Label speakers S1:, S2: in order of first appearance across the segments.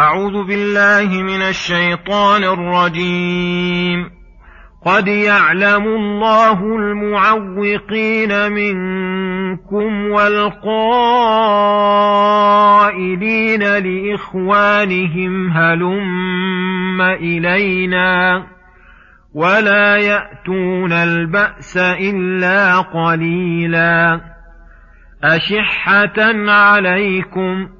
S1: أعوذ بالله من الشيطان الرجيم. قد يعلم الله المعوقين منكم والقائلين لإخوانهم هلم إلينا؟ ولا يأتون البأس إلا قليلا. أشحة عليكم ۖ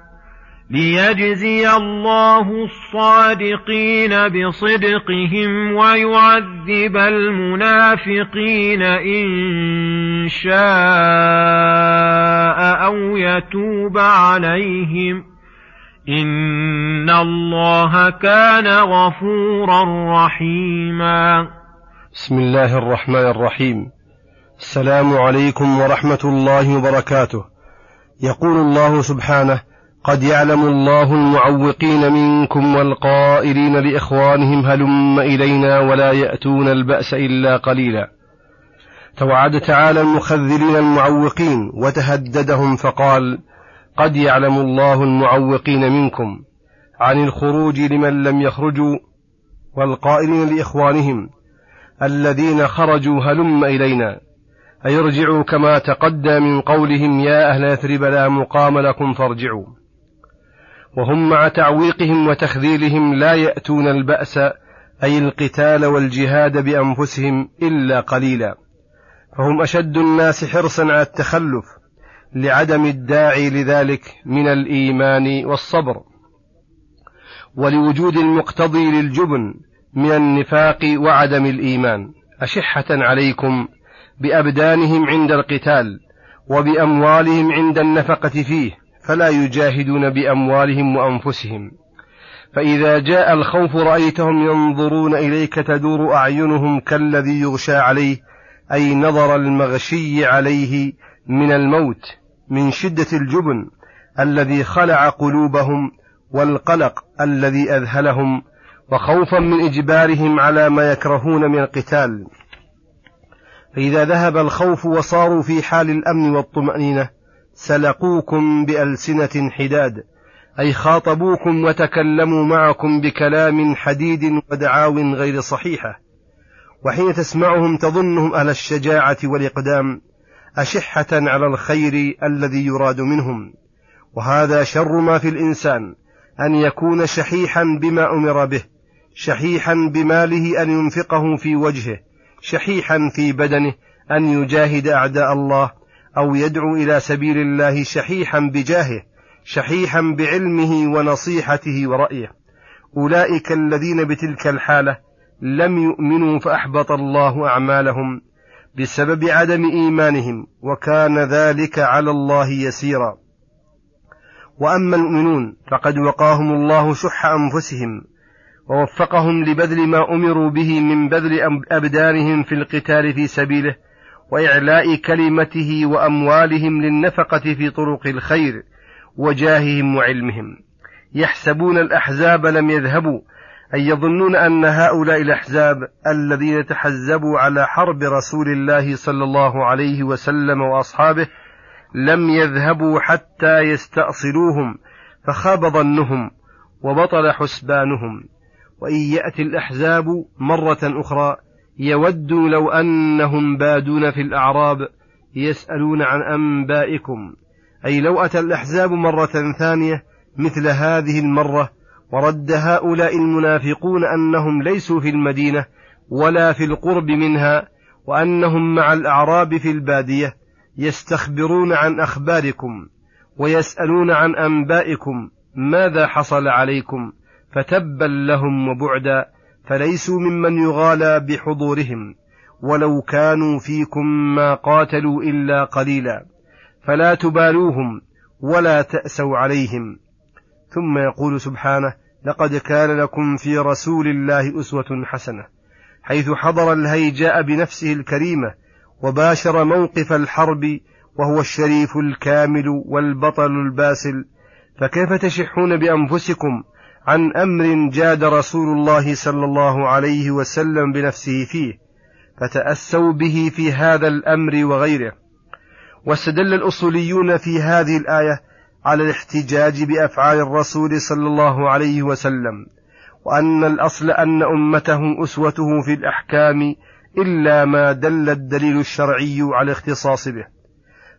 S1: ليجزي الله الصادقين بصدقهم ويعذب المنافقين ان شاء أو يتوب عليهم ان الله كان غفورا رحيما.
S2: بسم الله الرحمن الرحيم. السلام عليكم ورحمة الله وبركاته. يقول الله سبحانه قد يعلم الله المعوقين منكم والقائلين لإخوانهم هلم إلينا ولا يأتون البأس إلا قليلا. توعد تعالى المخذلين المعوقين وتهددهم فقال قد يعلم الله المعوقين منكم عن الخروج لمن لم يخرجوا والقائلين لإخوانهم الذين خرجوا هلم إلينا. أي ارجعوا كما تقدى من قولهم يا أهل يثرب لا مقام لكم فارجعوا. وهم مع تعويقهم وتخذيلهم لا يأتون البأس أي القتال والجهاد بأنفسهم إلا قليلا. فهم أشد الناس حرصا على التخلف لعدم الداعي لذلك من الإيمان والصبر. ولوجود المقتضي للجبن من النفاق وعدم الإيمان. أشحة عليكم بأبدانهم عند القتال وبأموالهم عند النفقة فيه. فلا يجاهدون بأموالهم وأنفسهم. فإذا جاء الخوف رأيتهم ينظرون إليك تدور أعينهم كالذي يغشى عليه أي نظر المغشي عليه من الموت من شدة الجبن الذي خلع قلوبهم والقلق الذي أذهلهم وخوفا من إجبارهم على ما يكرهون من القتال. فإذا ذهب الخوف وصاروا في حال الأمن والطمأنينة سلقوكم بألسنة حداد أي خاطبوكم وتكلموا معكم بكلام حديد ودعاو غير صحيحة. وحين تسمعهم تظنهم أهل الشجاعة والإقدام أشحة على الخير الذي يراد منهم. وهذا شر ما في الإنسان أن يكون شحيحا بما أمر به شحيحا بماله أن ينفقه في وجهه شحيحا في بدنه أن يجاهد أعداء الله أو يدعو إلى سبيل الله شحيحا بجاهه شحيحا بعلمه ونصيحته ورأيه. أولئك الذين بتلك الحالة لم يؤمنوا فأحبط الله أعمالهم بسبب عدم إيمانهم وكان ذلك على الله يسيرا. وأما المؤمنون فقد وقاهم الله شح أنفسهم ووفقهم لبذل ما أمروا به من بذل أبدانهم في القتال في سبيله وإعلاء كلمته وأموالهم للنفقة في طرق الخير وجاههم وعلمهم. يحسبون الأحزاب لم يذهبوا أي يظنون أن هؤلاء الأحزاب الذين تحزبوا على حرب رسول الله صلى الله عليه وسلم وأصحابه لم يذهبوا حتى يستأصلوهم فخاب ظنهم وبطل حسبانهم. وإن يأتي الأحزاب مرة أخرى يودوا لو أنهم بادون في الأعراب يسألون عن أنبائكم. أي لو أتى الأحزاب مرة ثانية مثل هذه المرة ورد هؤلاء المنافقون أنهم ليسوا في المدينة ولا في القرب منها وأنهم مع الأعراب في البادية يستخبرون عن أخباركم ويسألون عن أنبائكم ماذا حصل عليكم فتبا لهم وبعدا فليسوا ممن يغالى بحضورهم ولو كانوا فيكم ما قاتلوا إلا قليلا فلا تبالوهم ولا تأسوا عليهم. ثم يقول سبحانه لقد كان لكم في رسول الله أسوة حسنة حيث حضر الهيجاء بنفسه الكريمة وباشر موقف الحرب وهو الشريف الكامل والبطل الباسل فكيف تشحون بأنفسكم عن أمر جاد رسول الله صلى الله عليه وسلم بنفسه فيه فتأسوا به في هذا الأمر وغيره. واستدل الأصوليون في هذه الآية على الاحتجاج بأفعال الرسول صلى الله عليه وسلم وأن الأصل أن أمته أسوته في الأحكام إلا ما دل الدليل الشرعي على الاختصاص به.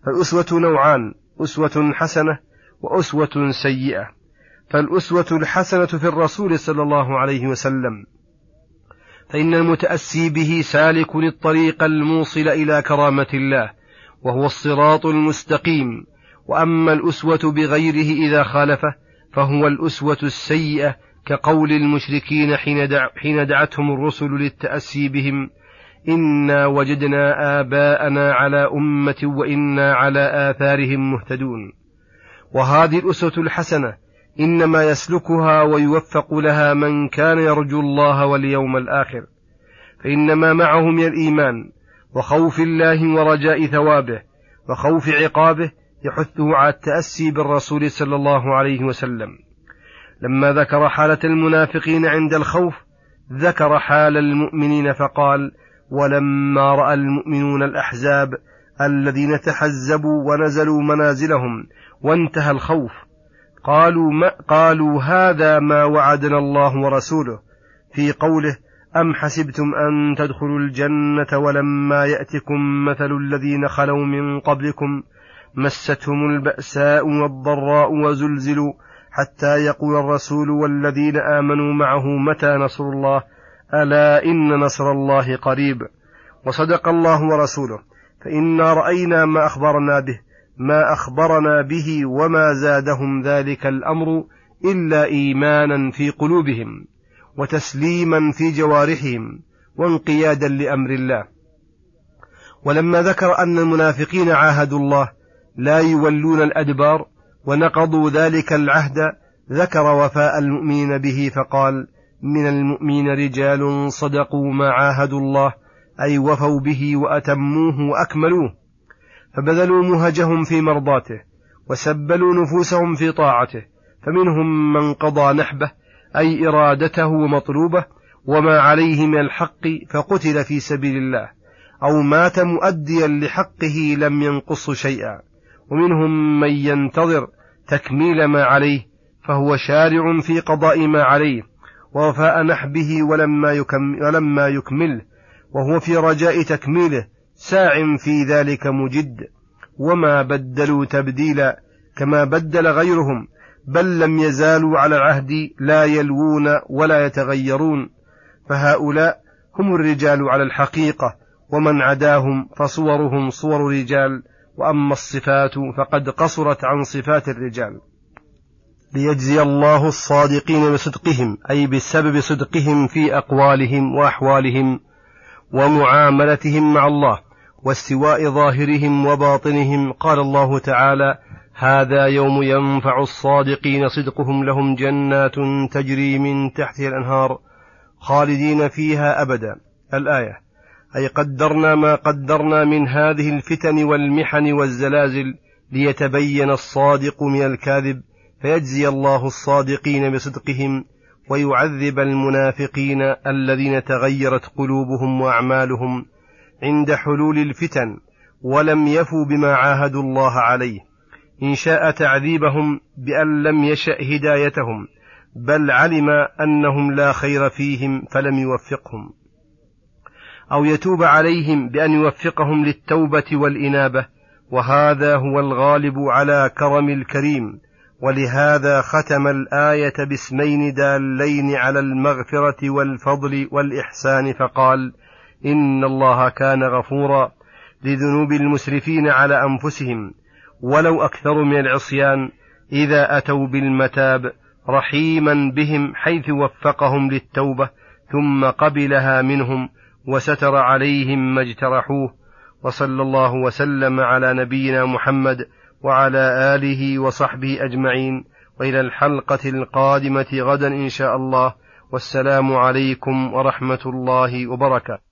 S2: فالأسوة نوعان أسوة حسنة وأسوة سيئة. فالأسوة الحسنة في الرسول صلى الله عليه وسلم. فإن المتأسي به سالك للطريق الموصل إلى كرامة الله وهو الصراط المستقيم. وأما الأسوة بغيره إذا خالفه فهو الأسوة السيئة كقول المشركين حين, دع حين دعتهم الرسل للتأسي بهم إنا وجدنا آباءنا على أمة وإنا على آثارهم مهتدون. وهذه الأسوة الحسنة إنما يسلكها ويوفق لها من كان يرجو الله واليوم الآخر فإنما معه من الإيمان وخوف الله ورجاء ثوابه وخوف عقابه يحثه على التأسي بالرسول صلى الله عليه وسلم. لما ذكر حالة المنافقين عند الخوف ذكر حال المؤمنين فقال ولما رأى المؤمنون الأحزاب الذين تحزبوا ونزلوا منازلهم وانتهى الخوف قالوا ما قالوا هذا ما وعدنا الله ورسوله. في قوله أم حسبتم أن تدخلوا الجنة ولما يأتكم مثل الذين خلوا من قبلكم؟ مستهم البأساء والضراء وزلزلوا حتى يقول الرسول والذين آمنوا معه متى نصر الله؟ ألا إن نصر الله قريب. وصدق الله ورسوله. فإنا رأينا ما أخبرنا به. ما أخبرنا به وما زادهم ذلك الأمر إلا إيمانا في قلوبهم وتسليما في جوارحهم وانقيادا لأمر الله. ولما ذكر أن المنافقين عاهدوا الله لا يولون الأدبار ونقضوا ذلك العهد ذكر وفاء المؤمنين به فقال من المؤمنين رجال صدقوا ما عاهدوا الله أي وفوا به وأتموه وأكملوه. فبذلوا مهجهم في مرضاته وسبلوا نفوسهم في طاعته فمنهم من قضى نحبه أي إرادته ومطلوبه وما عليه من الحق فقتل في سبيل الله أو مات مؤديا لحقه لم ينقص شيئا. ومنهم من ينتظر تكميل ما عليه فهو شارع في قضاء ما عليه ووفاء نحبه ولما, يكمل ولما يكمله وهو في رجاء تكميله ساع في ذلك مجد وما بدلوا تبديلا كما بدل غيرهم بل لم يزالوا على العهد لا يلوون ولا يتغيرون فهؤلاء هم الرجال على الحقيقة ومن عداهم فصورهم صور رجال وأما الصفات فقد قصرت عن صفات الرجال. ليجزي الله الصادقين بصدقهم أي بسبب صدقهم في أقوالهم وأحوالهم ومعاملتهم مع الله واستواء ظاهرهم وباطنهم قال الله تعالى هذا يوم ينفع الصادقين صدقهم لهم جنات تجري من تحتها الأنهار خالدين فيها أبدا. الآية أي قدرنا ما قدرنا من هذه الفتن والمحن والزلازل ليتبين الصادق من الكاذب فيجزي الله الصادقين بصدقهم ويعذب المنافقين الذين تغيرت قلوبهم وأعمالهم. عند حلول الفتن ولم يفوا بما عاهدوا الله عليه. إن شاء تعذيبهم بأن لم يشأ هدايتهم بل علم أنهم لا خير فيهم فلم يوفقهم. أو يتوب عليهم بأن يوفقهم للتوبة والإنابة وهذا هو الغالب على كرم الكريم. ولهذا ختم الآية باسمين دالين على المغفرة والفضل والإحسان فقال: إن الله كان غفورا لذنوب المسرفين على أنفسهم ولو أكثروا من العصيان إذا أتوا بالمتاب رحيما بهم حيث وفقهم للتوبة ثم قبلها منهم وستر عليهم ما اجترحوه وصلى الله وسلم على نبينا محمد وعلى آله وصحبه أجمعين وإلى الحلقة القادمة غدا إن شاء الله والسلام عليكم ورحمة الله وبركاته.